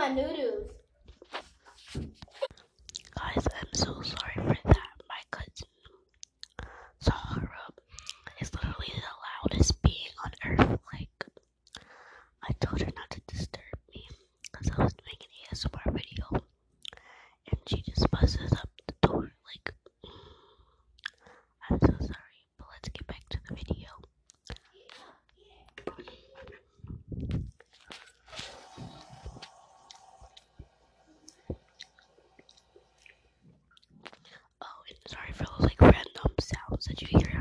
my noodles. Guys, I'm so sorry for that. My cousin Sahara is literally the loudest being on earth. Like, I told her not to disturb. like random sounds that you hear.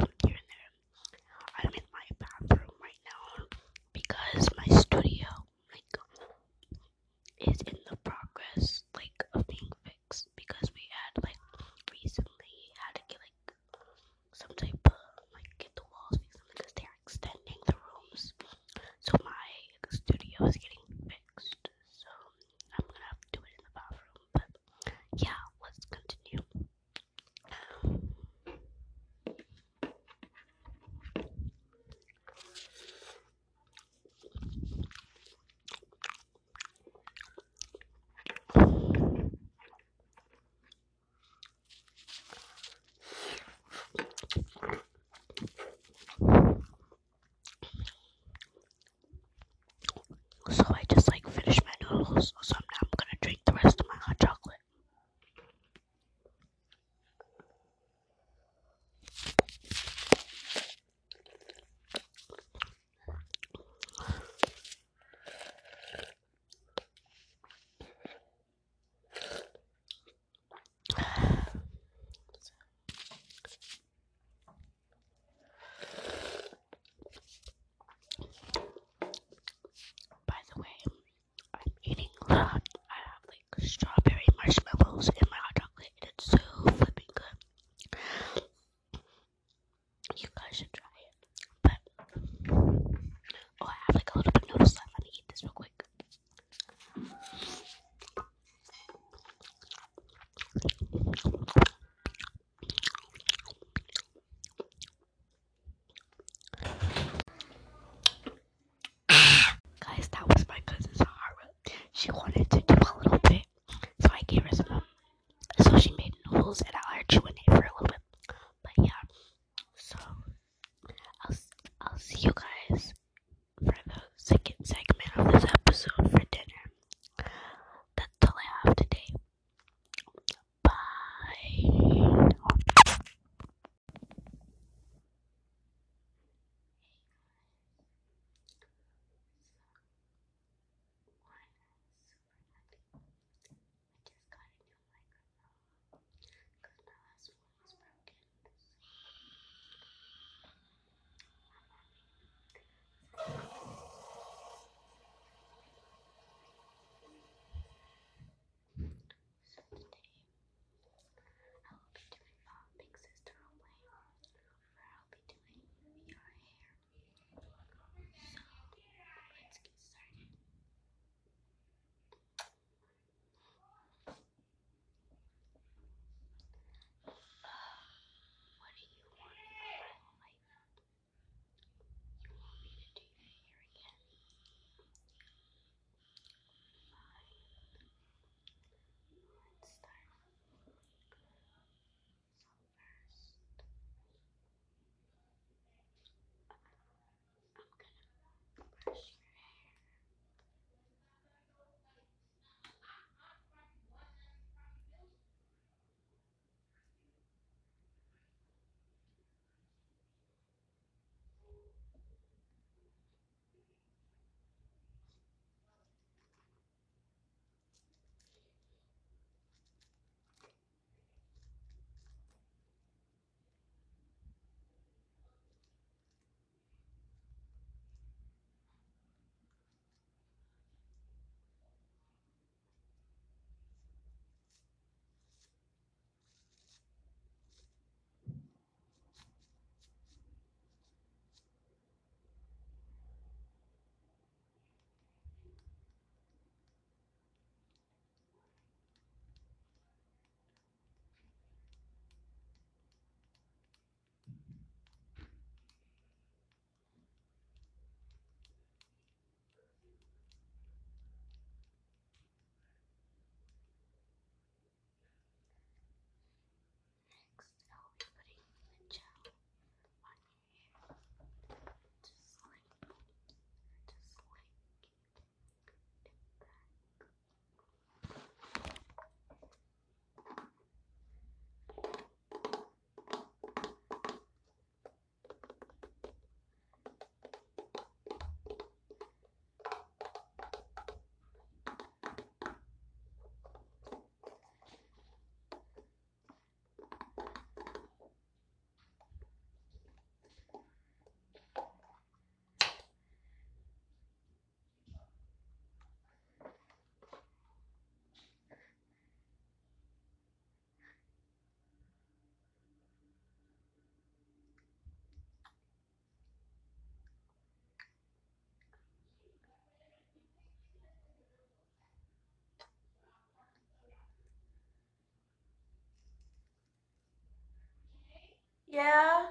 Yeah.